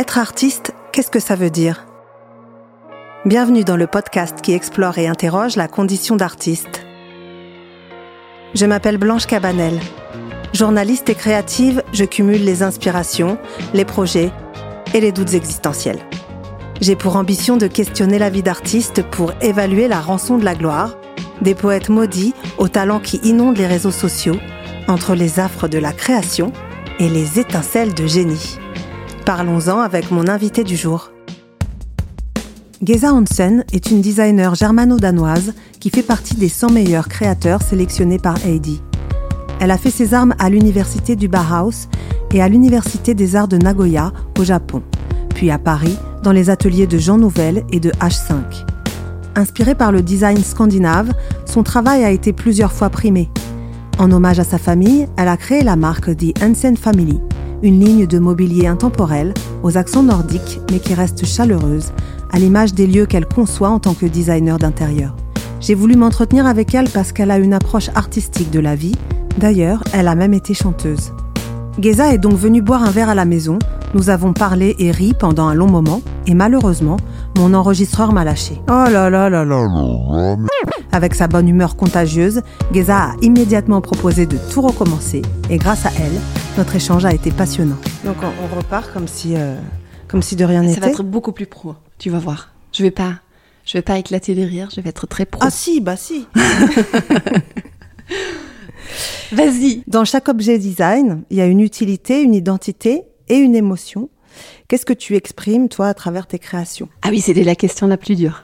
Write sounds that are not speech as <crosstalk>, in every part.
Être artiste, qu'est-ce que ça veut dire? Bienvenue dans le podcast qui explore et interroge la condition d'artiste. Je m'appelle Blanche Cabanel. Journaliste et créative, je cumule les inspirations, les projets et les doutes existentiels. J'ai pour ambition de questionner la vie d'artiste pour évaluer la rançon de la gloire, des poètes maudits aux talents qui inondent les réseaux sociaux, entre les affres de la création et les étincelles de génie. Parlons-en avec mon invité du jour. Geza Hansen est une designer germano-danoise qui fait partie des 100 meilleurs créateurs sélectionnés par Heidi. Elle a fait ses armes à l'université du Bauhaus et à l'université des arts de Nagoya au Japon, puis à Paris dans les ateliers de Jean Nouvel et de H5. Inspirée par le design scandinave, son travail a été plusieurs fois primé. En hommage à sa famille, elle a créé la marque The Hansen Family, une ligne de mobilier intemporel aux accents nordiques mais qui reste chaleureuse, à l'image des lieux qu'elle conçoit en tant que designer d'intérieur. J'ai voulu m'entretenir avec elle parce qu'elle a une approche artistique de la vie. D'ailleurs, elle a même été chanteuse. Geza est donc venue boire un verre à la maison. Nous avons parlé et ri pendant un long moment. Et malheureusement, mon enregistreur m'a lâché. Oh là là là là là. Avec sa bonne humeur contagieuse, Geza a immédiatement proposé de tout recommencer. Et grâce à elle, notre échange a été passionnant. Donc on, repart comme si, euh, comme si de rien n'était. Ça va être beaucoup plus pro. Tu vas voir. Je vais pas, je vais pas éclater de rire. Je vais être très pro. Ah si, bah si. <laughs> Vas-y. Dans chaque objet design, il y a une utilité, une identité et une émotion. Qu'est-ce que tu exprimes, toi, à travers tes créations? Ah oui, c'était la question la plus dure.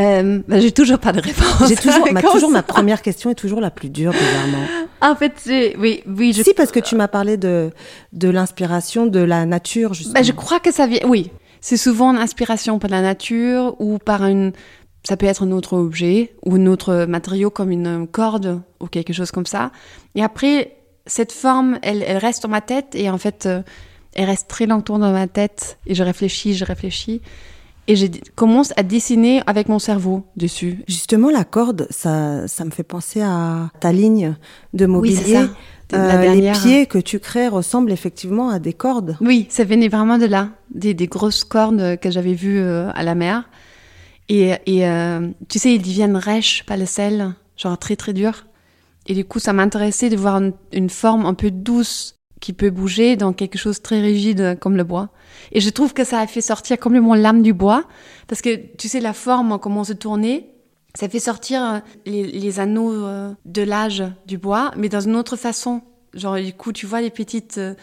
Euh, bah, j'ai toujours pas de réponse. J'ai toujours, ma, toujours ma première question est toujours la plus dure, bizarrement. <laughs> En fait, oui, oui. Je... Si, parce que tu m'as parlé de, de l'inspiration de la nature, justement. Bah, je crois que ça vient, oui. C'est souvent une inspiration par la nature ou par une, ça peut être un autre objet ou un autre matériau comme une corde ou quelque chose comme ça. Et après, cette forme, elle, elle reste dans ma tête et en fait, euh, elle reste très longtemps dans ma tête et je réfléchis, je réfléchis et je commence à dessiner avec mon cerveau dessus. Justement, la corde, ça, ça me fait penser à ta ligne de mobilier. Oui, ça. Euh, les pieds que tu crées ressemblent effectivement à des cordes. Oui, ça venait vraiment de là, des, des grosses cordes que j'avais vues euh, à la mer. Et, et euh, tu sais, ils deviennent rêches, pas le sel, genre très très dur. Et du coup, ça m'intéressait de voir une, une, forme un peu douce qui peut bouger dans quelque chose de très rigide comme le bois. Et je trouve que ça a fait sortir complètement l'âme du bois, parce que tu sais, la forme, comment se tourner, ça fait sortir euh, les, les anneaux euh, de l'âge du bois, mais dans une autre façon. Genre, du coup, tu vois les petites, euh,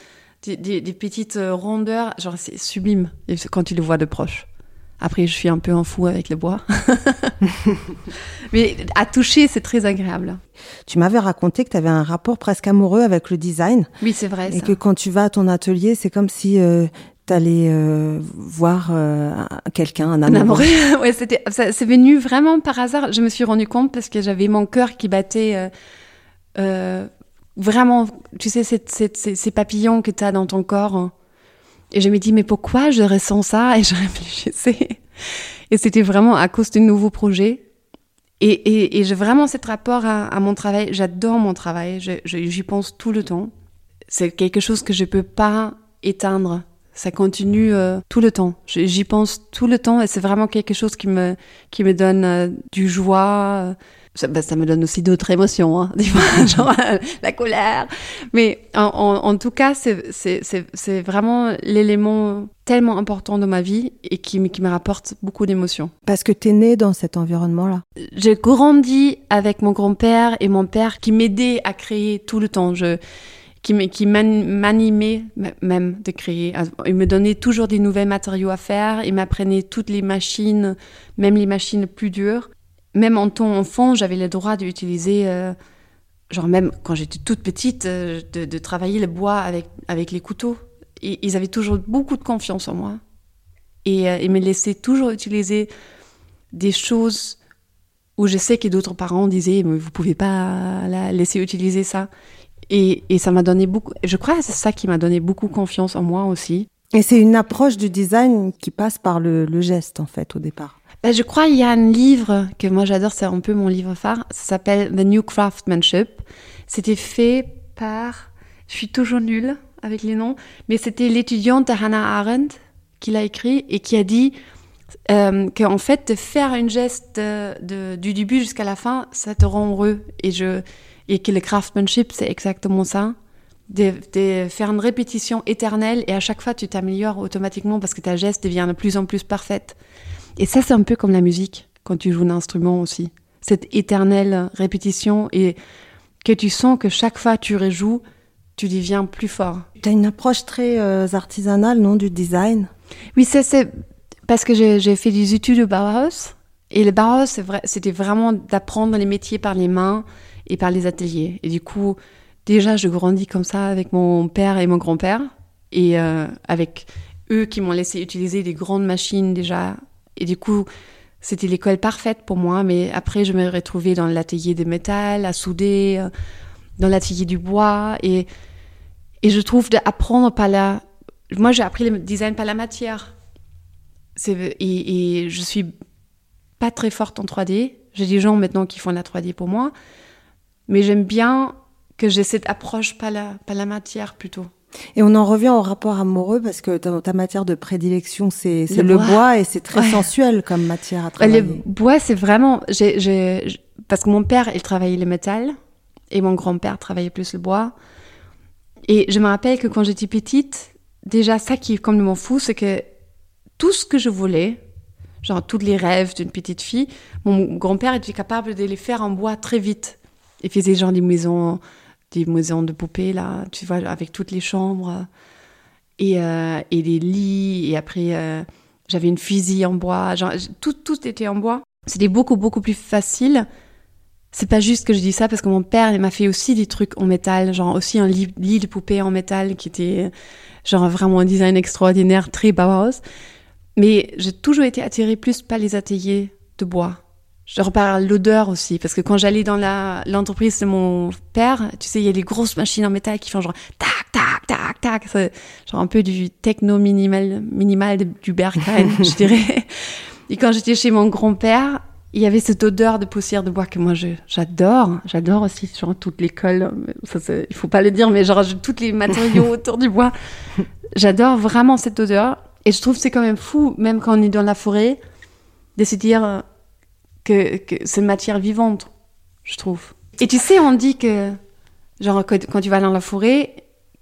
des, des, petites rondeurs, genre, c'est sublime quand tu le vois de proche. Après, je suis un peu en fou avec le bois. <laughs> Mais à toucher, c'est très agréable. Tu m'avais raconté que tu avais un rapport presque amoureux avec le design. Oui, c'est vrai. Et que quand tu vas à ton atelier, c'est comme si euh, tu allais euh, voir euh, quelqu'un, un amoureux. Un amoureux. <laughs> ouais, c'était, c'est venu vraiment par hasard. Je me suis rendu compte parce que j'avais mon cœur qui battait euh, vraiment, tu sais, ces, ces, ces papillons que tu as dans ton corps. Et je me dis, mais pourquoi je ressens ça Et je <laughs> réfléchissais. Et c'était vraiment à cause du nouveau projet. Et, et, j'ai vraiment cet rapport à, mon travail. J'adore mon travail. J'y pense tout le temps. C'est quelque chose que je peux pas éteindre. Ça continue euh, tout le temps. J'y pense tout le temps et c'est vraiment quelque chose qui me qui me donne euh, du joie, ça, bah, ça, me donne aussi d'autres émotions, hein, <laughs> genre la colère. Mais en, en, en tout cas, c'est vraiment l'élément tellement important de ma vie et qui, qui me rapporte beaucoup d'émotions. Parce que tu es née dans cet environnement-là J'ai grandi avec mon grand-père et mon père qui m'aidaient à créer tout le temps. Je, qui, qui m'animait même de créer. Il me donnait toujours des nouveaux matériaux à faire, il m'apprenait toutes les machines, même les machines plus dures même en tant enfant, j'avais le droit d'utiliser, euh, genre même quand j'étais toute petite, euh, de, travailler le bois avec, avec les couteaux. Et ils avaient toujours beaucoup de confiance en moi. Et euh, ils me laissaient toujours utiliser des choses où je sais que d'autres parents disaient, mais vous pouvez pas la laisser utiliser ça. Et, ça m'a donné beaucoup, je crois que c'est ça qui m'a donné beaucoup confiance en moi aussi. Et c'est une approche du design qui passe par le geste, en fait, au départ. Ben, je crois qu'il y a un livre que moi j'adore, c'est un peu mon livre phare. Ça s'appelle The New Craftsmanship. C'était fait par, je suis toujours nulle avec les noms, mais c'était l'étudiante Hannah Arendt qu'il a écrit et qui a dit euh, qu'en fait, de faire une geste de, du début jusqu'à la fin, ça te rend heureux. Et que le craftsmanship, c'est exactement ça. De, de, faire une répétition éternelle et à chaque fois, tu t'améliores automatiquement parce que ta geste devient de plus en plus parfaite. Et ça, c'est un peu comme la musique, quand tu joues un instrument aussi. Cette éternelle répétition et que tu sens que chaque fois tu rejoues, tu deviens plus fort. Tu as une approche très euh, artisanale, non, du design? Oui, c'est parce que j'ai fait des études au Bauhaus. Et le Bauhaus, c'était vraiment d'apprendre les métiers par les mains et par les ateliers. Et du coup, déjà, je grandis comme ça avec mon père et mon grand-père. Et euh, avec eux qui m'ont laissé utiliser des grandes machines déjà. Et du coup, c'était l'école parfaite pour moi. Mais après, je me retrouvais dans l'atelier de métal, à souder, euh, dans l'atelier du bois. Et, et je trouve d'apprendre par la... Moi, j'ai appris le design par la matière. Et, et, je suis pas très forte en 3D. J'ai des gens maintenant qui font la 3D pour moi. Mais j'aime bien que j'ai cette approche par la, par la matière plutôt. Et on en revient au rapport amoureux parce que ta, ta matière de prédilection, c'est le, le, bois. et c'est très sensuel comme matière à travailler. Le bois, c'est vraiment. J ai, parce que mon père, il travaillait le métal et mon grand-père travaillait plus le bois. Et je me rappelle que quand j'étais petite, déjà, ça qui est complètement fou, c'est que tout ce que je voulais, genre tous les rêves d'une petite fille, mon grand-père était capable de les faire en bois très vite. Il faisait genre des maisons, des maisons de poupées, là, tu vois, avec toutes les chambres et, euh, et les lits. Et après, euh, j'avais une fusille en bois. Genre, tout, tout était en bois. C'était beaucoup, beaucoup plus facile. C'est pas juste que je dis ça parce que mon père m'a fait aussi des trucs en métal, genre aussi un lit, lit de poupée en métal qui était genre vraiment un design extraordinaire, très Bauhaus. Mais j'ai toujours été attirée plus par les ateliers de bois. Je reparle l'odeur aussi, parce que quand j'allais dans l'entreprise de mon père, tu sais, il y a les grosses machines en métal qui font genre tac, tac, tac, tac, genre un peu du techno minimal, minimal du Berghain, <laughs> je dirais. Et quand j'étais chez mon grand-père, il y avait cette odeur de poussière de bois que moi j'adore. J'adore aussi, genre toute l'école, ça, il faut pas le dire, mais genre tous les matériaux <laughs> autour du bois. J'adore vraiment cette odeur. Et je trouve que c'est quand même fou, même quand on est dans la forêt, de se dire que, que c'est une matière vivante, je trouve. Et tu sais, on dit que, genre, quand tu vas dans la forêt,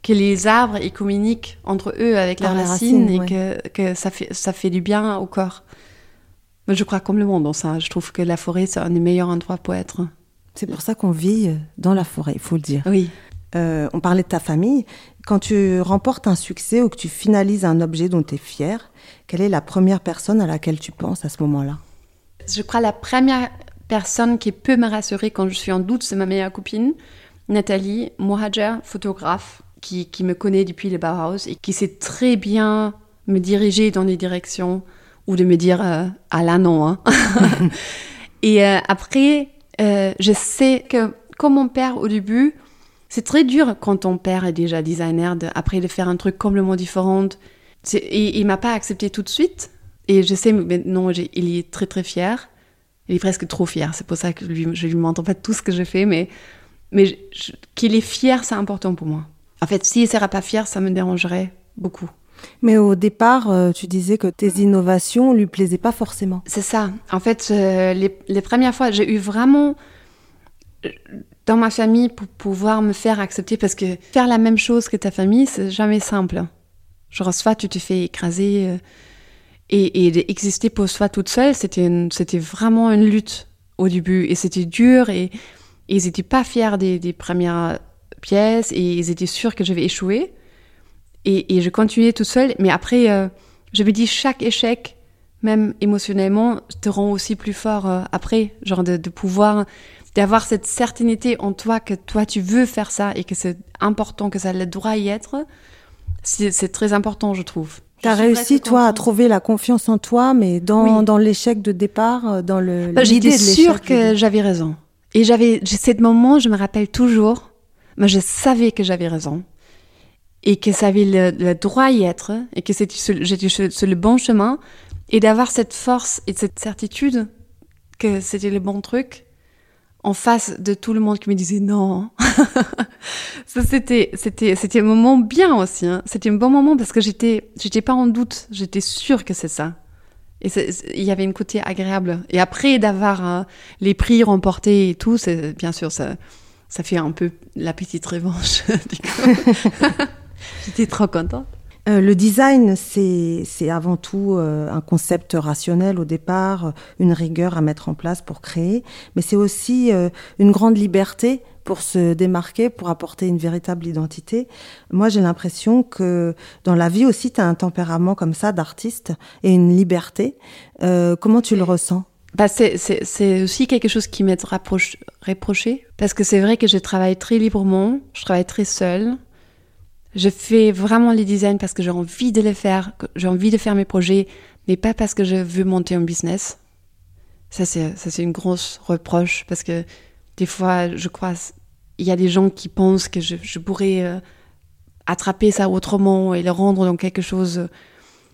que les arbres, ils communiquent entre eux avec leurs racines, et que, que ça, fait, ça fait du bien au corps. Mais je crois complètement dans ça. Je trouve que la forêt, c'est un des meilleurs endroits pour être. C'est pour ça qu'on vit dans la forêt, il faut le dire. Oui. Euh, on parlait de ta famille. Quand tu remportes un succès ou que tu finalises un objet dont tu es fier, quelle est la première personne à laquelle tu penses à ce moment-là? Je crois la première personne qui peut me rassurer quand je suis en doute, c'est ma meilleure copine, Nathalie Mohajer, photographe, qui, qui, me connaît depuis le Bauhaus et qui sait très bien me diriger dans les directions ou de me dire euh, ah là non. Hein. <laughs> <laughs> et euh, après, euh, je sais que comme mon père au début, c'est très dur quand ton père est déjà designer, de, après de faire un truc complètement différent. Et il m'a pas accepté tout de suite. Et je sais maintenant, il est très très fier. Il est presque trop fier. C'est pour ça que lui, je lui montre pas tout ce que je fais, mais, mais qu'il est fier, c'est important pour moi. En fait, s'il ne serait pas fier, ça me dérangerait beaucoup. Mais au départ, euh, tu disais que tes innovations lui plaisaient pas forcément. C'est ça. En fait, euh, les, les, premières fois, j'ai eu vraiment dans ma famille pour pouvoir me faire accepter parce que faire la même chose que ta famille, c'est jamais simple. Genre, soit tu te fais écraser euh, et, et exister pour soi toute seule, c'était c'était vraiment une lutte au début et c'était dur et, ils étaient pas fiers des, des, premières pièces et ils étaient sûrs que je vais échouer. Et, et je continuais tout seul, mais après, euh, je me dis chaque échec, même émotionnellement, te rend aussi plus fort euh, après, genre de, de pouvoir d'avoir cette certitude en toi que toi tu veux faire ça et que c'est important, que ça le droit y être, c'est très important, je trouve. Tu as réussi, toi, à trouver la confiance en toi, mais dans, dans l'échec de départ, euh, dans le. Bah, J'étais sûre que j'avais raison. Et j'avais, ce moment, je me rappelle toujours, mais je savais que j'avais raison. Et que ça avait le, droit y être, et que j'étais sur le bon chemin, et d'avoir cette force et cette certitude que c'était le bon truc en face de tout le monde qui me disait non. <laughs> ça c'était c'était c'était un moment bien aussi. Hein. C'était un bon moment parce que j'étais j'étais pas en doute. J'étais sûre que c'est ça. Et il y avait une côté agréable. Et après d'avoir hein, les prix remportés et tout, c'est bien sûr ça ça fait un peu la petite revanche. <laughs> <laughs> j'étais trop contente. Euh, le design, c'est avant tout euh, un concept rationnel au départ, une rigueur à mettre en place pour créer, mais c'est aussi euh, une grande liberté pour se démarquer, pour apporter une véritable identité. Moi, j'ai l'impression que dans la vie aussi, tu as un tempérament comme ça d'artiste et une liberté. comment tu le ressens? Bah c'est aussi quelque chose qui m'est reproché, parce que c'est vrai que je travaille très librement, je travaille très seule, je fais vraiment les designs parce que j'ai envie de les faire, j'ai envie de faire mes projets, mais pas parce que je veux monter un business. Ça, c'est, une grosse reproche parce que des fois, je crois, il y a des gens qui pensent que je, pourrais euh, attraper ça autrement et le rendre dans quelque chose de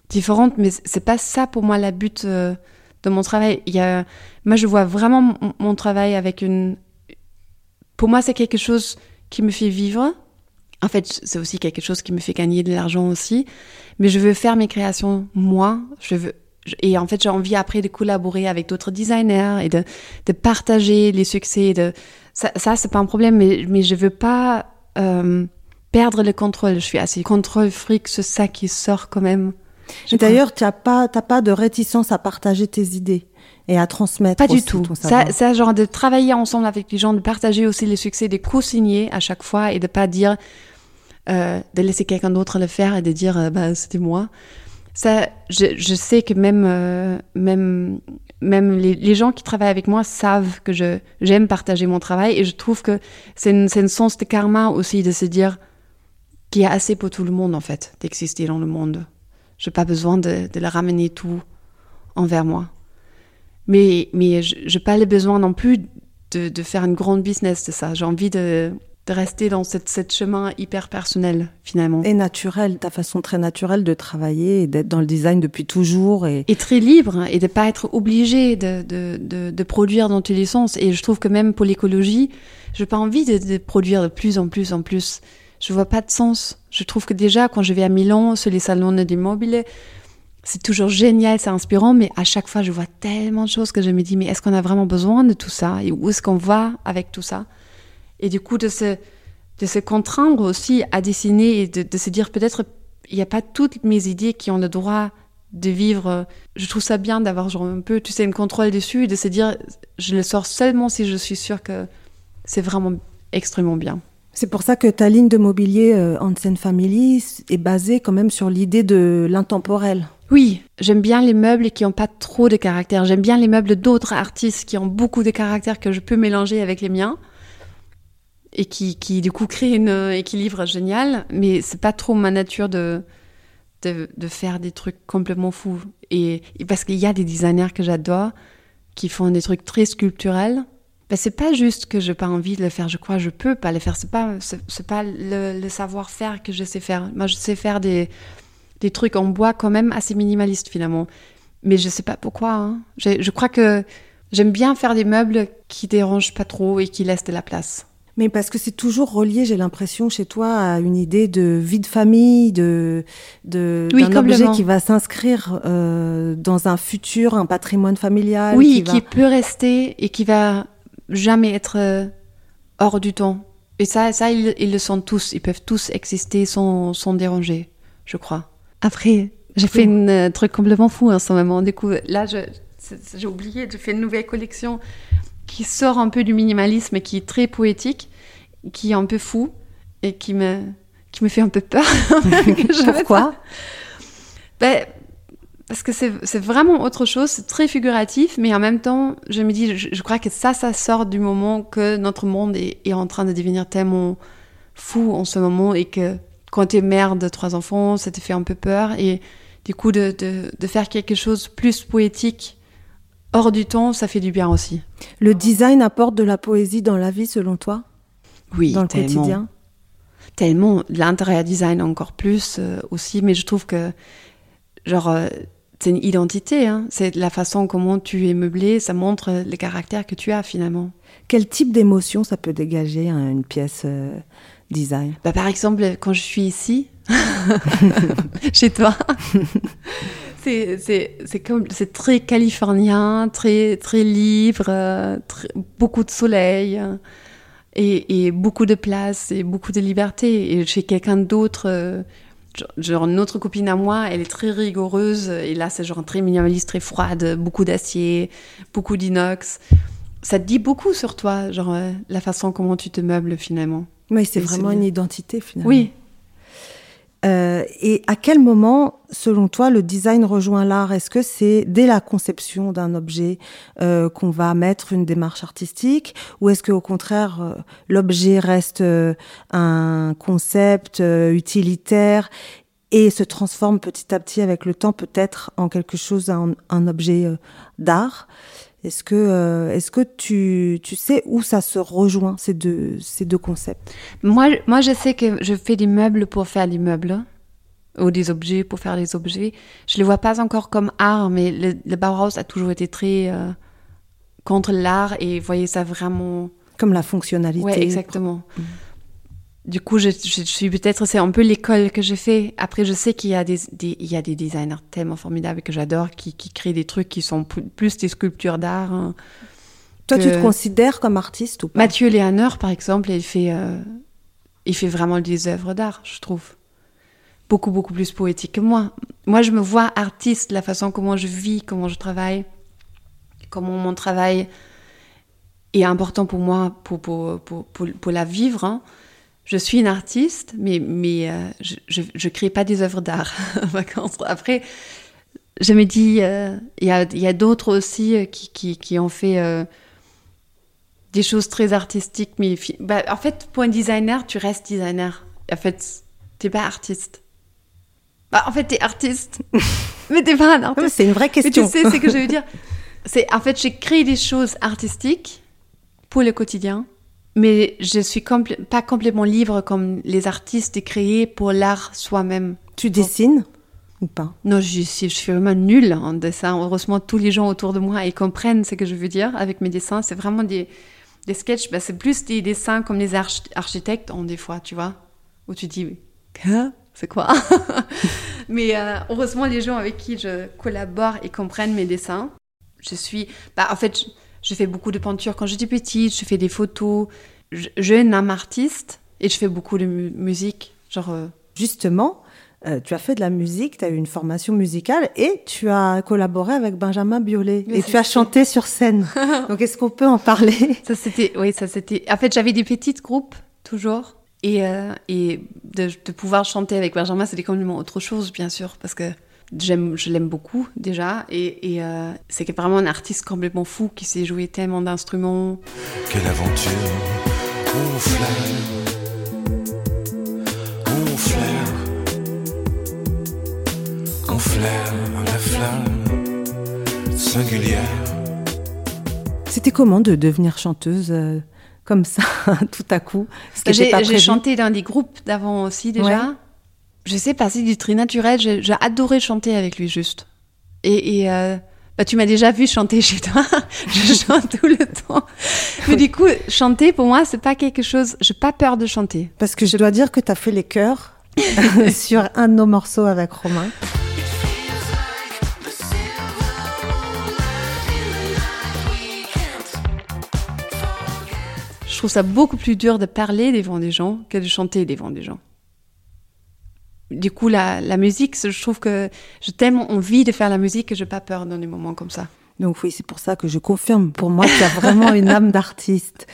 différent, mais c'est pas ça pour moi la but euh, de mon travail. Il y a, moi, je vois vraiment mon travail avec une. Pour moi, c'est quelque chose qui me fait vivre en fait, c'est aussi quelque chose qui me fait gagner de l'argent aussi. Mais je veux faire mes créations moi. Je veux, et en fait, j'ai envie après de collaborer avec d'autres designers et de, de partager les succès. De, ça, ça c'est pas un problème, mais, mais je veux pas euh, perdre le contrôle. Je suis assez contrôle fric, c'est ça qui sort quand même. Et d'ailleurs, tu n'as pas, pas de réticence à partager tes idées et à transmettre. Pas du tout. Ça, ça, genre de travailler ensemble avec les gens, de partager aussi les succès, de co-signer à chaque fois et de pas dire euh, de laisser quelqu'un d'autre le faire et de dire euh, bah, c'était moi. Ça, je, je, sais que même, euh, même, même les, les, gens qui travaillent avec moi savent que j'aime partager mon travail et je trouve que c'est une sens de karma aussi de se dire qu'il y a assez pour tout le monde en fait d'exister dans le monde. Je n'ai pas besoin de, de le ramener tout envers moi. Mais, mais je n'ai pas le besoin non plus de, de faire une grande business de ça. J'ai envie de, de rester dans cette, chemin hyper personnel finalement. Et naturel, ta façon très naturelle de travailler et d'être dans le design depuis toujours. Et, et très libre et de pas être obligé de, de, de, produire dans tous les sens. Et je trouve que même pour l'écologie, je n'ai pas envie de, produire de plus en plus en plus. Je vois pas de sens. Je trouve que déjà quand je vais à Milan, sur les salons de l'immobilier, c'est toujours génial, c'est inspirant, mais à chaque fois je vois tellement de choses que je me dis, mais est-ce qu'on a vraiment besoin de tout ça? Et où est-ce qu'on va avec tout ça? Et du coup, de se, de se contraindre aussi à dessiner et de, de se dire peut-être il n'y a pas toutes mes idées qui ont le droit de vivre. Je trouve ça bien d'avoir genre un peu, tu sais, un contrôle dessus et de se dire je le sors seulement si je suis sûre que c'est vraiment extrêmement bien. C'est pour ça que ta ligne de mobilier euh, Hansen Family est basée quand même sur l'idée de l'intemporel. Oui, j'aime bien les meubles qui n'ont pas trop de caractère. J'aime bien les meubles d'autres artistes qui ont beaucoup de caractère que je peux mélanger avec les miens et qui, du coup crée un équilibre génial, mais c'est pas trop ma nature de, de, faire des trucs complètement fous. Et, parce qu'il y a des designers que j'adore qui font des trucs très sculpturels. Ben, c'est pas juste que j'ai pas envie de le faire, je crois je peux pas le faire. C'est pas, c'est, pas le, le savoir-faire que je sais faire. Moi, je sais faire des, des trucs en bois quand même assez minimalistes finalement. Mais je sais pas pourquoi. Hein. Je, je crois que j'aime bien faire des meubles qui dérangent pas trop et qui laissent de la place. Mais parce que c'est toujours relié, j'ai l'impression, chez toi, à une idée de vie de famille, de, de d'un objet qui va s'inscrire euh, dans un futur, un patrimoine familial. Oui, qui, peut rester et qui va jamais être euh, hors du temps. Et ça, ça ils, le sont tous. Ils peuvent tous exister sans, sans déranger, je crois. Après, j'ai fait un euh, truc complètement fou en ce moment. Du coup, là, j'ai oublié, j'ai fait une nouvelle collection qui sort un peu du minimalisme, qui est très poétique, qui est un peu fou et qui me, qui me fait un peu peur. <laughs> Pourquoi? ben, Parce que c'est vraiment autre chose, c'est très figuratif, mais en même temps, je me dis, je, crois que ça, ça sort du moment que notre monde est, est, en train de devenir tellement fou en ce moment et que quand tu es mère de trois enfants, ça te fait un peu peur. Et du coup, de, de, de faire quelque chose plus poétique hors du temps, ça fait du bien aussi. Le design apporte de la poésie dans la vie, selon toi? Oui, dans le quotidien? Tellement. L'intérieur design encore plus euh, aussi, mais je trouve que, genre, euh, c'est une identité. Hein. C'est la façon comment tu es meublé, ça montre le caractère que tu as finalement. Quel type d'émotion ça peut dégager hein, une pièce euh, design? Bah, Par exemple, quand je suis ici, <laughs> chez toi, c'est comme c'est très californien, très très libre, euh, beaucoup de soleil. Euh, et, et, beaucoup de place et beaucoup de liberté. Et chez quelqu'un d'autre, genre une autre copine à moi, elle est très rigoureuse et là c'est genre très minimaliste, très froide, beaucoup d'acier, beaucoup d'inox. Ça te dit beaucoup sur toi, genre euh, la façon comment tu te meubles finalement. Oui, c'est vraiment une identité finalement. Oui, euh, et à quel moment, selon toi, le design rejoint l'art? Est-ce que c'est dès la conception d'un objet euh, qu'on va mettre une démarche artistique, ou est-ce que au contraire euh, l'objet reste un concept utilitaire? Et se transforme petit à petit avec le temps, peut-être en quelque chose, un, un objet d'art est-ce que, euh, est-ce que tu, tu sais où ça se rejoint, ces deux, ces deux concepts? Moi, moi, je sais que je fais des meubles pour faire des meubles, ou des objets pour faire des objets. Je ne le vois pas encore comme art, mais le, le Bauhaus a toujours été très euh, contre l'art et voyez ça vraiment... Comme la fonctionnalité. Oui, exactement. Mmh du coup, je, je, suis peut-être, c'est un peu l'école que j'ai fait. Après, je sais qu'il y a des, des, il y a des designers tellement formidables que j'adore, qui, qui créent des trucs qui sont plus des sculptures d'art. Hein, Toi, que... tu te considères comme artiste ou pas? Mathieu Léaneur, par exemple, il fait, euh, il fait vraiment des œuvres d'art, je trouve. Beaucoup, beaucoup plus poétique que moi. Moi, je me vois artiste, la façon comment je vis, comment je travaille, comment mon travail est important pour moi, pour, pour, pour, pour, pour la vivre. Hein je suis une artiste, mais, mais euh, je ne crée pas des œuvres d'art. <laughs> Après, je me dis, euh, il y a, y a d'autres aussi euh, qui, qui, qui, ont fait euh, des choses très artistiques. Mais bah, en fait, pour un designer, tu restes designer. En fait, tu n'es pas artiste. Bah, en fait, tu es artiste, <laughs> mais tu n'es pas un artiste. C'est une vraie question. Mais tu sais ce que je veux <laughs> dire. C'est, en fait, j'ai créé des choses artistiques pour le quotidien mais je suis compl pas complètement libre comme les artistes de créer pour l'art soi-même. Tu dessines ou pas? Non, je, je, suis vraiment nulle en dessin. Heureusement, tous les gens autour de moi ils comprennent ce que je veux dire avec mes dessins. C'est vraiment des, des sketchs. Ben, c'est plus des dessins comme les arch architectes ont des fois, tu vois, où tu dis, c'est quoi? <laughs> Mais euh, heureusement, les gens avec qui je collabore, ils comprennent mes dessins. Je suis, bah, en fait, je, je fais beaucoup de peinture quand j'étais petite, je fais des photos. Je, je suis une âme artiste et je fais beaucoup de mu musique. Genre, euh... Justement, euh, tu as fait de la musique, tu as eu une formation musicale et tu as collaboré avec Benjamin Biolay et tu as chanté sur scène. <laughs> Donc est-ce qu'on peut en parler? Ça c'était, oui, ça c'était. En fait, j'avais des petits groupes toujours et, euh, et de, de, pouvoir chanter avec Benjamin, c'était complètement autre chose, bien sûr, parce que je l'aime beaucoup déjà, et, et euh, c'est vraiment un artiste complètement fou qui sait jouer tellement d'instruments. Quelle aventure. On flaire, on flaire, on flaire la flamme singulière. C'était comment de devenir chanteuse euh, comme ça, <laughs> tout à coup? J'ai chanté dans des groupes d'avant aussi déjà. Ouais je sais pas, c'est du très naturel. J'ai adoré chanter avec lui juste. Et, et euh, bah, tu m'as déjà vu chanter chez toi. <laughs> je chante tout le temps. Mais du coup, chanter pour moi, c'est pas quelque chose. J'ai pas peur de chanter. Parce que je dois dire que tu as fait les chœurs <laughs> sur un de nos morceaux avec Romain. Je trouve ça beaucoup plus dur de parler devant des gens que de chanter devant des gens du coup, la, la, musique, je trouve que j'ai tellement envie de faire la musique que j'ai pas peur dans des moments comme ça. Donc oui, c'est pour ça que je confirme pour moi qu'il y a vraiment <laughs> une âme d'artiste.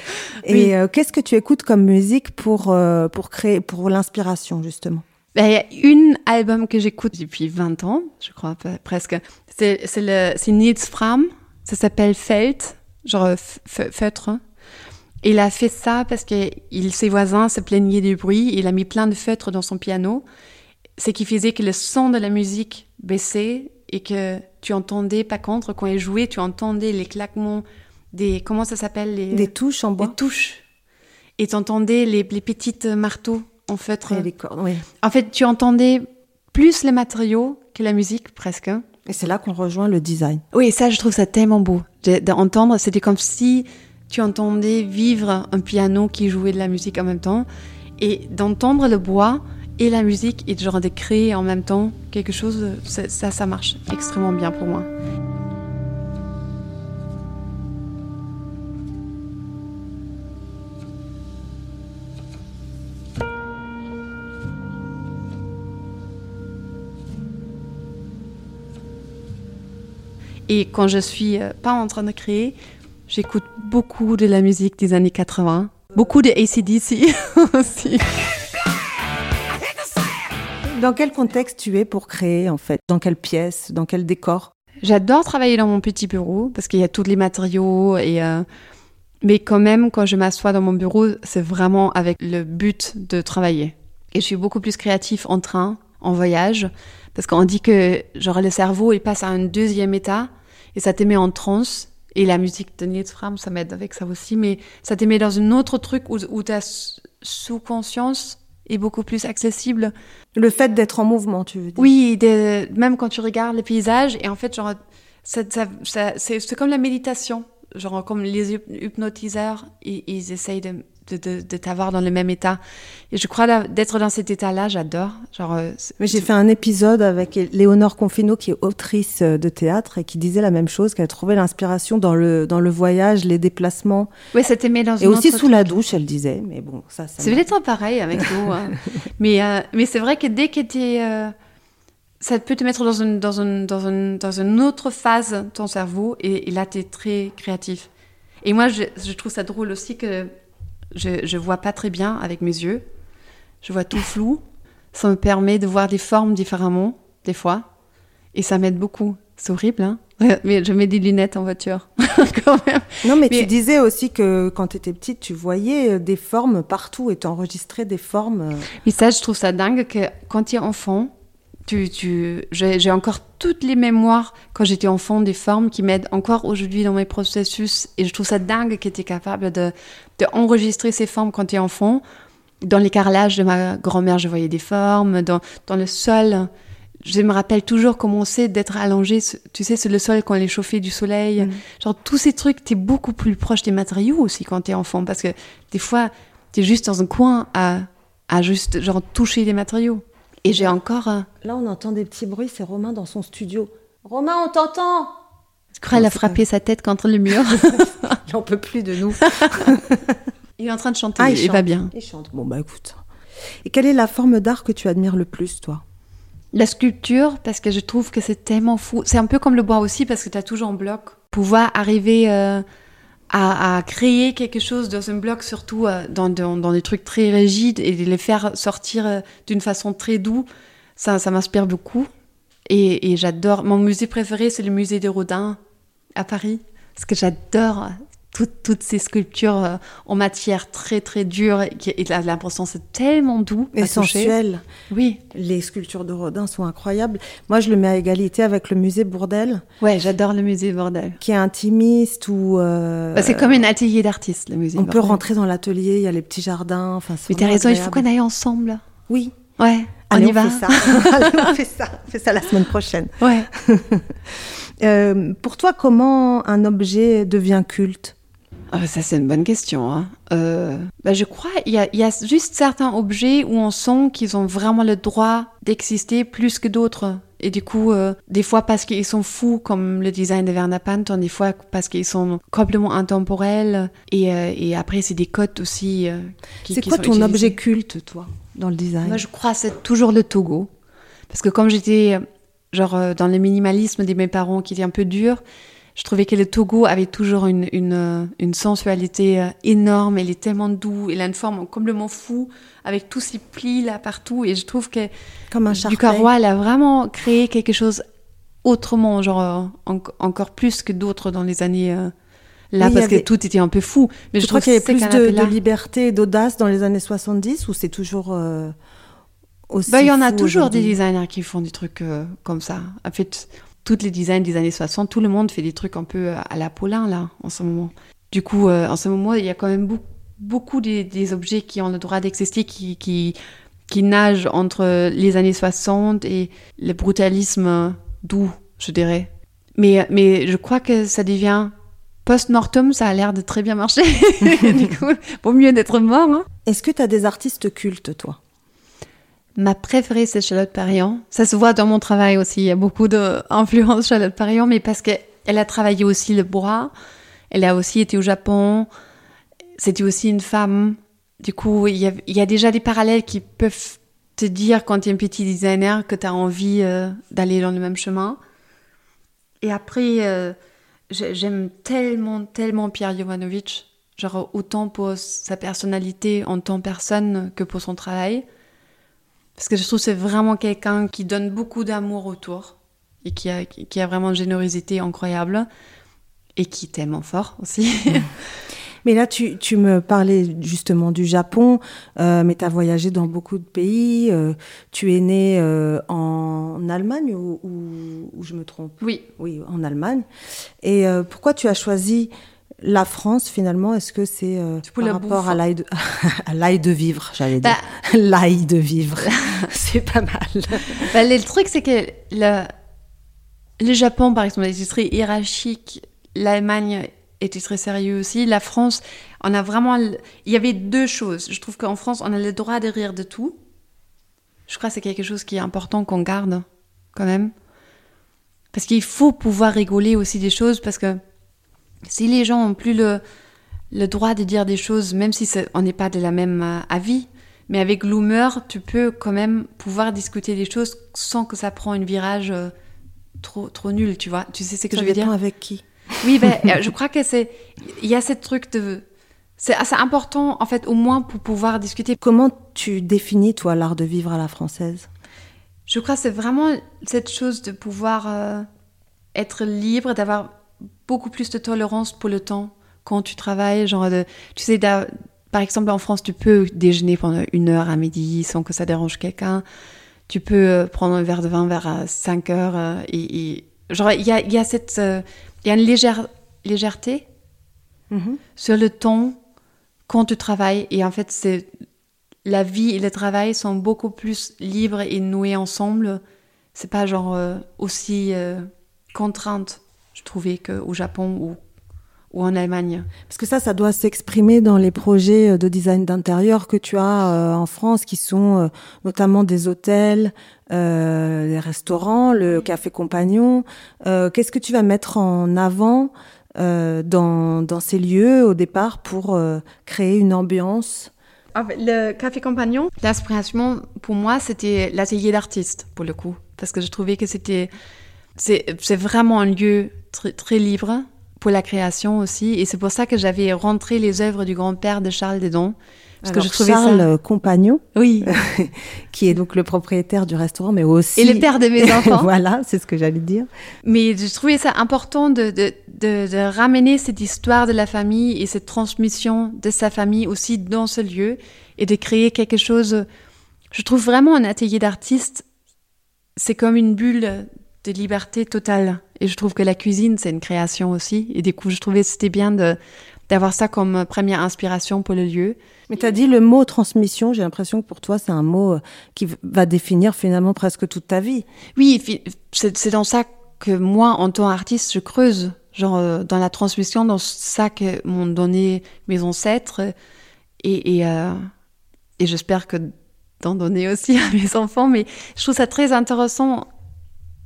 Et oui. euh, qu'est-ce que tu écoutes comme musique pour euh, pour créer pour l'inspiration justement? Ben, Il y a une album que j'écoute depuis 20 ans, je crois presque. C'est c'est le c'est Nils Fram, ça s'appelle Feld, genre feutre. Il a fait ça parce que il, ses voisins se plaignaient du bruit. Il a mis plein de feutres dans son piano ce qui faisait que le son de la musique baissait et que tu entendais, pas contre, quand elle jouait, tu entendais les claquements des, comment ça s'appelle les... Des touches en bois. Des touches. Et tu entendais les, les petites marteaux, en fait. Et les cordes, oui. En fait, tu entendais plus les matériaux que la musique, presque. Et c'est là qu'on rejoint le design. Oui, ça, je trouve ça tellement beau. De- D'entendre, c'était comme si tu entendais vivre un piano qui jouait de la musique en même temps. Et d'entendre le bois et la musique et genre de créer en même temps quelque chose, ça, ça, marche extrêmement bien pour moi. Et quand je suis euh, pas en train de créer, j'écoute beaucoup de la musique des années 80, beaucoup de ACDC <laughs> aussi. Dans quel contexte tu es pour créer en fait? Dans quelle pièce? Dans quel décor? J'adore travailler dans mon petit bureau parce qu'il y a tous les matériaux et euh, mais quand même quand je m'assois dans mon bureau, c'est vraiment avec le but de travailler. Et je suis beaucoup plus créatif en train, en voyage parce qu'on dit que genre le cerveau il passe à un deuxième état et ça te met en transe. Et la musique de Nils Fram ça m'aide avec ça aussi mais ça te met dans un autre truc où, où ta sous-conscience est beaucoup plus accessible Le fait d'être en mouvement, tu veux dire oui, de- même quand tu regardes les paysages, et en fait, genre, c'est comme la méditation. Genre, comme les hyp- hypnotiseurs, ils, ils essayent de, de, de, de t'avoir dans le même état. Et je crois d'être dans cet état-là, j'adore. Genre, euh, Mais j'ai fait un épisode avec Léonore Confino, qui est autrice de théâtre et qui disait la même chose, qu'elle trouvait l'inspiration dans le, dans le voyage, les déplacements, ça te met dans et aussi sous la douche, elle disait. Mais bon, ça, ça C'est peut-être pareil avec nous. hein. <laughs> mais euh, mais c'est vrai que dès que t'es, euh, ça peut te mettre dans une, dans une, dans une, dans une autre phase, ton cerveau, et, et là, tu es très créatif. Et moi, je, je trouve ça drôle aussi que je, je vois pas très bien avec mes yeux. Je vois tout flou. Ça me permet de voir des formes différemment, des fois. Et ça m'aide beaucoup. C'est horrible, hein <laughs> Mais je mets des lunettes en voiture, <laughs> quand même. Non, mais, Mais- tu disais aussi que quand tu étais petite, tu voyais euh, des formes partout et tu enregistrais des formes. euh, Mais ça, je trouve ça dingue que quand tu es enfant, tu, tu, j'ai encore toutes les mémoires quand j'étais enfant des formes qui m'aident encore aujourd'hui dans mes processus. Et je trouve ça dingue que tu es capable de, de enregistrer ces formes quand tu es enfant. Dans les carrelages de ma grand-mère, je voyais des formes. Dans, dans le sol, je me rappelle toujours comment c'est d'être allongé, tu sais, sur le sol quand il est chauffé du soleil. Mhm. Genre, tous ces trucs, tu es beaucoup plus proche des matériaux aussi quand tu es enfant. Parce que des fois, tu es juste dans un coin à, à juste, genre, toucher les matériaux. Et j'ai encore... euh, Là, on entend des petits bruits, c'est Romain dans son studio. Romain, on t'entend je crois qu'elle a frappé sa tête contre le mur. <laughs> Il en peut plus de nous. <laughs> il est en train de chanter, Ah, il, chante. va bien. Il chante. Bon, bah écoute. Et quelle est la forme d'art que tu admires le plus, toi? La sculpture, parce que je trouve que c'est tellement fou. C'est un peu comme le bois aussi, parce que tu as toujours en bloc. Pouvoir arriver euh, à, créer quelque chose dans un bloc, surtout euh, dans, des trucs très rigides, et les faire sortir euh, d'une façon très douce, ça, ça m'inspire beaucoup. Et, et j'adore. Mon musée préféré, c'est le musée de Rodin à Paris, parce que j'adore toutes, toutes ces sculptures euh, en matière très très dure, et, et la- l'impression c'est tellement doux Et sensuel. Oui, Les sculptures de Rodin sont incroyables. Moi, je le mets à égalité avec le musée Bourdelle, ouais, j'adore le musée bordel. qui est intimiste où euh, Bah, c'est comme un atelier d'artiste, le musée. on peut rentrer dans l'atelier, il y a les petits jardins. Enfin, Mais t'as raison, il faut qu'on aille ensemble. Oui. Ouais, on Allez, y va. fait ça. <laughs> <laughs> Allez, on fait ça. On fait ça la semaine prochaine. Ouais. <laughs> Euh, pour toi, comment un objet devient culte? Ah, ça, c'est une bonne question. Hein. Euh, bah, je crois qu'il y y a juste certains objets où on sent qu'ils ont vraiment le droit d'exister plus que d'autres. Et du coup, euh, des fois parce qu'ils sont fous, comme le design de Werner Panton, des fois parce qu'ils sont complètement intemporels. Et, euh, et après, c'est des codes aussi. C'est quoi sont ton utilisés. objet culte, toi, dans le design? Moi, je crois que c'est toujours le Togo. Parce que comme j'étais genre dans le minimalisme de mes parents qui était un peu dur, je trouvais que le Togo avait toujours une, une, une sensualité euh, énorme. Il est tellement doux. Il a une forme complètement fou avec tous ces plis là partout. Et je trouve que Comme un il a vraiment créé quelque chose autrement, genre euh, en- encore plus que d'autres dans les années euh, là, Oui, parce avait- que tout était un peu fou. Mais Je, je, trouve qu'il y avait plus de, liberté et d'audace dans les années 70 ou c'est toujours euh, aussi Bah, il y en a toujours des designers qui font des trucs euh, comme ça. En fait, toutes les designs des années 60, tout le monde fait des trucs un peu euh, à la Paulin, là, en ce moment. Du coup, euh, en ce moment, il y a quand même beaucoup, des, objets qui ont le droit d'exister, qui, qui, nagent entre les années 60 et le brutalisme doux je dirais. Mais, mais je crois que ça devient post-mortem, ça a l'air de très bien marcher. <laughs> du coup, vaut mieux d'être mort. Hein. Est-ce que tu as des artistes cultes, toi? Ma préférée, c'est Charlotte Perriand. Ça se voit dans mon travail aussi. Il y a beaucoup d'influence Charlotte Perriand, mais parce qu'elle a travaillé aussi le bois. Elle a aussi été au Japon. C'était aussi une femme. Du coup, il y, a, il y a déjà des parallèles qui peuvent te dire quand tu es un petit designer que tu as envie euh, d'aller dans le même chemin. Et après, euh, j'aime tellement, tellement Pierre Jovanovic, genre autant pour sa personnalité en tant que personne que pour son travail. Parce que je trouve que c'est vraiment quelqu'un qui donne beaucoup d'amour autour et qui a, qui a vraiment une générosité incroyable et qui t'aime fort aussi. <laughs> Mais là, tu, tu, me parlais justement du Japon, euh, mais tu as voyagé dans beaucoup de pays. Euh, tu es né euh, en Allemagne ou, ou, je me trompe? Oui. Oui, en Allemagne. Et pourquoi tu as choisi la France finalement Est-ce que c'est par rapport à l'ail de, <laughs> de, vivre, j'allais dire? Bah <laughs> L'ail de vivre. <laughs> c'est pas mal. Bah, le truc, c'est que le, le Japon, par exemple, les très hiérarchique, l'Allemagne était très sérieux aussi. La France, on a vraiment. Il y avait deux choses. Je trouve qu'en France, on a le droit de rire de tout. Je crois que c'est quelque chose qui est important qu'on garde, quand même. Parce qu'il faut pouvoir rigoler aussi des choses, parce que si les gens ont plus le, le droit de dire des choses, même si on n'est pas de la même euh, avis, mais avec l'humeur, tu peux quand même pouvoir discuter des choses sans que ça prend un virage euh, trop, trop nul, tu vois. Tu sais ce que je veux dire? avec qui oui, ben, euh, je crois que c'est, il y a ce truc de, c'est assez important, en fait, au moins pour pouvoir discuter. Comment tu définis, toi, l'art de vivre à la française? Je crois que c'est vraiment cette chose de pouvoir euh, être libre, d'avoir beaucoup plus de tolérance pour le temps quand tu travailles. Genre, de, tu sais, par exemple, en France, tu peux déjeuner pendant une heure à midi sans que ça dérange quelqu'un. Tu peux euh, prendre un verre de vin vers 5 heures. Et, genre, il y a, y a cette il y a une légère, légèreté mhm. sur le temps quand tu travailles. Et en fait, c'est la vie et le travail sont beaucoup plus libres et noués ensemble. C'est pas genre euh, aussi euh, contrainte, je trouvais, qu'au Japon ou, ou en Allemagne? Parce que ça, ça doit s'exprimer dans les projets euh, de design d'intérieur que tu as en France, qui sont notamment des hôtels, euh, les restaurants, le café compagnon. Euh, Qu'est-ce que tu vas mettre en avant euh, dans, dans, ces lieux au départ pour euh, créer une ambiance? Ah, Le café compagnon, l'inspiration pour moi, c'était l'atelier d'artiste pour le coup, parce que je trouvais que c'était c'est vraiment un lieu très, très libre pour la création aussi, et c'est pour ça que j'avais rentré les œuvres du grand-père de Charles Dedon parce que je trouvais Charles ça... Compagnon, oui, <laughs> qui est donc le propriétaire du restaurant, mais aussi et le père de mes <laughs> enfants. voilà, c'est ce que j'allais dire. Mais je trouvais ça important de, de, de, de, ramener cette histoire de la famille et cette transmission de sa famille aussi dans ce lieu et de créer quelque chose. Je trouve vraiment un atelier d'artiste, c'est comme une bulle de liberté totale. Et je trouve que la cuisine, c'est une création aussi. Et du coup, je trouvais que c'était bien de d'avoir ça comme première inspiration pour le lieu. Mais tu as dit le mot transmission, j'ai l'impression que pour toi c'est un mot euh, qui va définir finalement presque toute ta vie. Oui, c'est dans ça que moi, en tant qu'artiste, je creuse, genre euh, dans la transmission, dans ça que m'ont donné mes ancêtres, et, et, euh, et j'espère que d'en donner aussi à mes enfants, mais je trouve ça très intéressant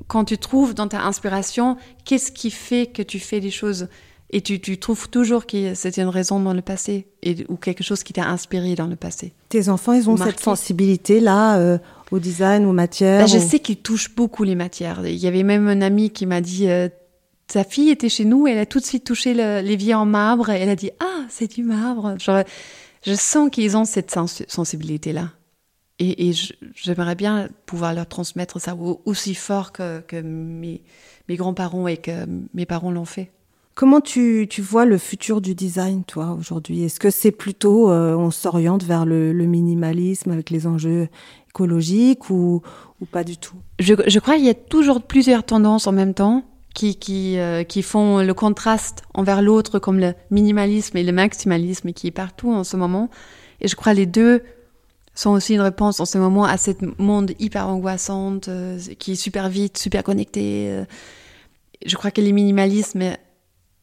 quand tu trouves dans ta inspiration qu'est-ce qui fait que tu fais des choses. Et tu, tu trouves toujours que c'était une raison dans le passé et, ou quelque chose qui t'a inspiré dans le passé. Tes enfants, ils ont cette sensibilité-là euh, au design, aux matières bah, Je sais qu'ils touchent beaucoup les matières. Il y avait même un ami qui m'a dit euh, Sa fille était chez nous, et elle a tout de suite touché l'évier en marbre et elle a dit Ah, c'est du marbre. Genre, je sens qu'ils ont cette sensibilité-là. Et, et j'aimerais bien pouvoir leur transmettre ça aussi fort que, que mes, mes grands-parents et que mes parents l'ont fait. Comment tu, tu, vois le futur du design, toi, aujourd'hui? Est-ce que c'est plutôt, euh, on s'oriente vers le, le, minimalisme avec les enjeux écologiques ou, ou pas du tout? Je, je, crois qu'il y a toujours plusieurs tendances en même temps qui, qui, euh, qui font le contraste envers l'autre, comme le minimalisme et le maximalisme qui est partout en ce moment. Et je crois les deux sont aussi une réponse en ce moment à ce monde hyper angoissante, euh, qui est super vite, super connecté. euh. Je crois que le minimalisme,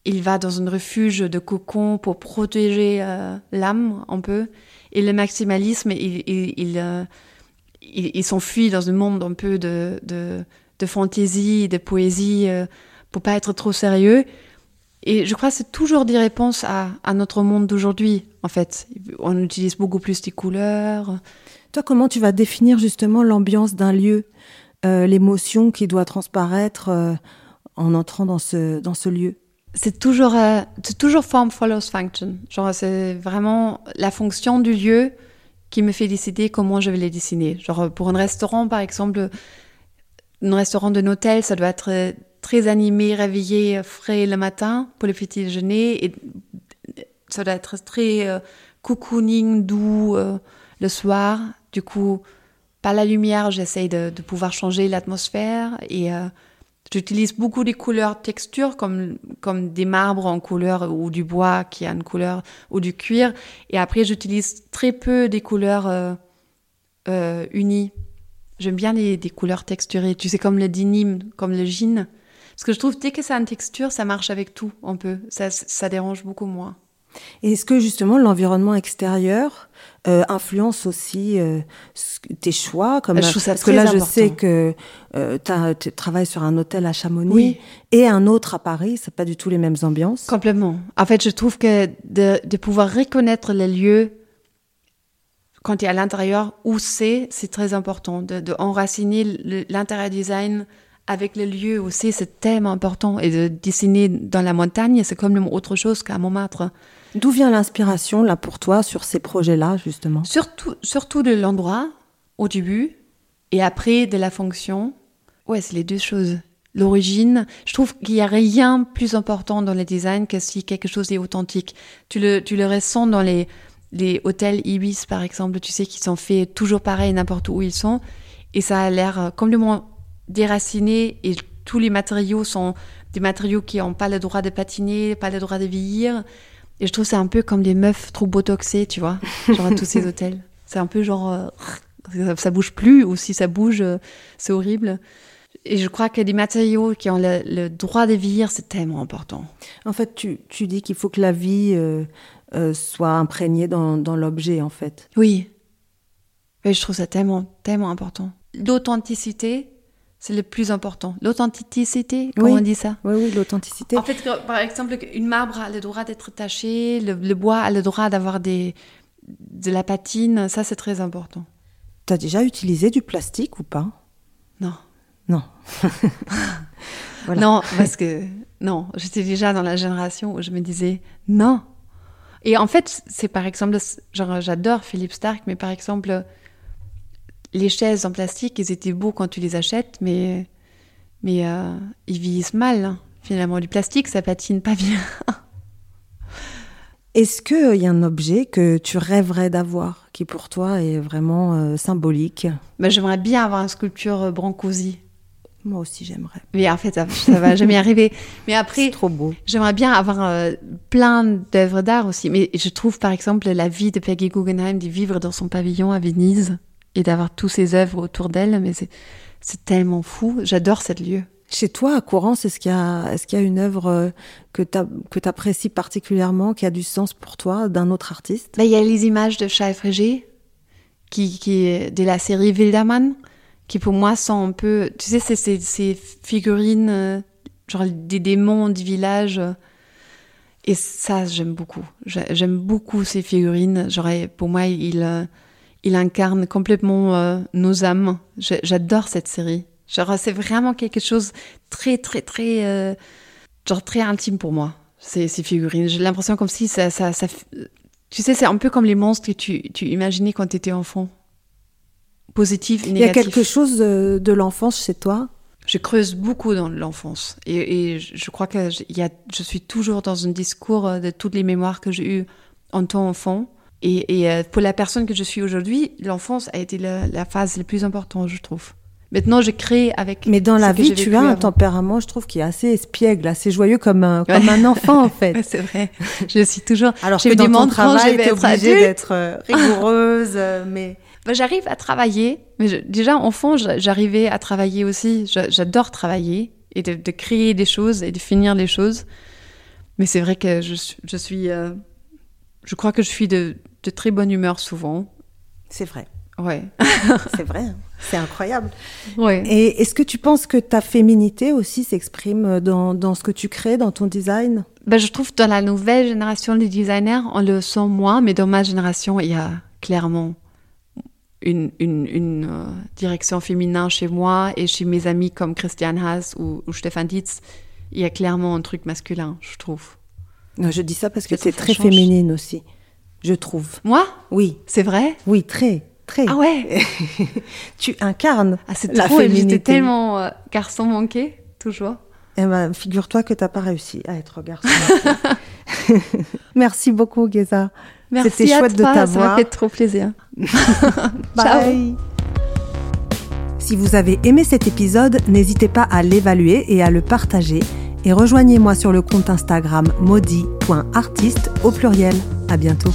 il va dans un refuge de cocon pour protéger euh, l'âme un peu. Et le maximalisme, il, s'enfuit dans un monde un peu de, de, de fantaisie, de poésie, pour pas être trop sérieux. Et je crois que c'est toujours des réponses à, à notre monde d'aujourd'hui, en fait. On utilise beaucoup plus des couleurs. Toi, comment tu vas définir justement l'ambiance d'un lieu, euh, l'émotion qui doit transparaître euh, en entrant dans ce, dans ce lieu? C'est toujours, euh, toujours form follows function. Genre, c'est vraiment la fonction du lieu qui me fait décider comment je vais les dessiner. Genre, pour un restaurant, par exemple, un restaurant d'un hôtel, ça doit être très animé, réveillé, frais le matin pour le petit déjeuner. Et ça doit être très euh, cocooning, doux euh, le soir. Du coup, par la lumière, j'essaye de, pouvoir changer l'atmosphère et euh, j'utilise beaucoup des couleurs textures comme, comme des marbres en couleur ou du bois qui a une couleur ou du cuir. Et après, j'utilise très peu des couleurs unies. J'aime bien les, des couleurs texturées. Tu sais, comme le denim, comme le jean. Parce que je trouve dès que ça a une texture, ça marche avec tout un peu. Ça, ça dérange beaucoup moins. Et est-ce que justement l'environnement extérieur euh, influence aussi euh, tes choix comme Je trouve ça Parce que là, je sais que euh, tu travailles sur un hôtel à Chamonix Oui. et un autre à Paris. C'est pas du tout les mêmes ambiances. Complètement. En fait, je trouve que de, de pouvoir reconnaître les lieux quand tu es à l'intérieur où c'est, c'est très important. De, de enraciner l'intérieur design avec le lieu où c'est, c'est tellement important. Et de dessiner dans la montagne, c'est comme autre chose qu'à Montmartre. D'où vient l'inspiration là pour toi sur ces projets-là justement? Surtout, surtout de l'endroit au début et après de la fonction. Ouais, c'est les deux choses. L'origine, je trouve qu'il n'y a rien plus important dans le design que si quelque chose est authentique. Tu le, tu le ressens dans les, les hôtels Ibis, par exemple, tu sais, qui sont faits toujours pareil n'importe où ils sont. Et ça a l'air euh, complètement déraciné et tous les matériaux sont des matériaux qui n'ont pas le droit de patiner, pas le droit de vieillir. Et je trouve c'est un peu comme des meufs trop botoxées, tu vois, <laughs> genre à tous ces hôtels. C'est un peu genre, euh, ça, bouge plus, ou si ça bouge, euh, c'est horrible. Et je crois que les matériaux qui ont le, le droit de vieillir, c'est tellement important. En fait, tu, tu dis qu'il faut que la vie euh, soit imprégnée dans, dans l'objet en fait. Oui. Et je trouve ça tellement, tellement important. L'authenticité, c'est le plus important. L'authenticité, comment Oui. on dit ça? Oui, oui, l'authenticité. En fait, par exemple, une marbre a le droit d'être taché, le, le bois a le droit d'avoir des, de la patine, ça c'est très important. T'as déjà utilisé du plastique ou pas? Non. Non. <laughs> Voilà. Non, parce que non, j'étais déjà dans la génération où je me disais non. Et en fait, c'est par exemple, genre j'adore Philippe Stark, mais par exemple, les chaises en plastique, ils étaient beaux quand tu les achètes, mais mais euh, ils vieillissent mal. hein. Finalement, du plastique, ça patine pas bien. <laughs> Est-ce qu'il y a un objet que tu rêverais d'avoir qui pour toi est vraiment euh, symbolique? Mais j'aimerais bien avoir une sculpture euh, Brancusi. Moi aussi j'aimerais. Mais en fait, ça, ça va jamais arriver. Mais <laughs> C'est après, trop beau. J'aimerais bien avoir euh, plein d'œuvres d'art aussi, mais je trouve par exemple la vie de Peggy Guggenheim, de vivre dans son pavillon à Venise et d'avoir tous ses œuvres autour d'elle, mais c'est c'est tellement fou. J'adore cette lieu. Chez toi, à Courance, est-ce qu'il y a, est-ce qu'il y a une œuvre euh, que tu que apprécies particulièrement, qui a du sens pour toi, d'un autre artiste? Là, il y a les images de Chat Frégé, qui, qui est de la série Wildermann, qui pour moi sont un peu, tu sais, c'est ces ces figurines, euh, genre des démons du village. euh, Et ça, j'aime beaucoup. J'ai- J'aime beaucoup ces figurines. Genre, pour moi, il, euh, il incarne complètement euh, nos âmes. J'adore cette série. Genre, c'est vraiment quelque chose très, très, très, euh, genre très intime pour moi. Ces, ces figurines. J'ai l'impression comme si ça, ça, ça, tu sais, c'est un peu comme les monstres que tu, tu imaginais quand tu étais enfant. Positif et Il y a négatif. quelque chose de, de l'enfance chez toi? Je creuse beaucoup dans l'enfance et, et je crois que je, y a, je suis toujours dans un discours euh, de toutes les mémoires que j'ai eues en tant enfant. Et, et euh, pour la personne que je suis aujourd'hui, l'enfance a été la, la phase la plus importante, je trouve. Maintenant, je crée avec. Mais dans la vie, tu as un avant. tempérament, je trouve, qui est assez espiègle, assez joyeux, comme un, comme un enfant, en fait. <laughs> C'est vrai. Je suis toujours. Alors je que dans ton travail, être obligée d'être euh, <laughs> rigoureuse, euh, mais... bah, j'arrive à travailler, mais je- déjà enfant, j'a- j'arrivais à travailler aussi. J'a- J'adore travailler et de, de créer des choses et de finir les choses. Mais c'est vrai que je, suis- je suis, euh, je crois que je suis de, de très bonne humeur souvent. C'est vrai. Ouais, <laughs> C'est vrai. hein. C'est incroyable. ouais. Et est-ce que tu penses que ta féminité aussi s'exprime dans, dans ce que tu crées, dans ton design? Ben, je trouve dans la nouvelle génération des designers, on le sent moins, mais dans ma génération, il y a clairement une, une, une euh, direction féminin chez moi et chez mes amis comme Christian Haas ou, ou Stefan Dietz. Il y a clairement un truc masculin, je trouve. Non, Je dis ça parce que c'est très change. féminine aussi, je trouve. Moi? Oui, C'est vrai? Oui, très, très. Ah ouais? <laughs> Tu incarnes ah, C'est trop, j'étais tellement euh, garçon manqué, toujours. Eh ben, figure-toi que t'as pas réussi à être garçon. <laughs> Merci beaucoup, Geza. Merci C'était chouette de toi, ça t'avoir. m'a fait trop plaisir. <laughs> Bye. Si vous avez aimé cet épisode, n'hésitez pas à l'évaluer et à le partager. Et rejoignez-moi sur le compte Instagram maudit.artiste au pluriel. À bientôt.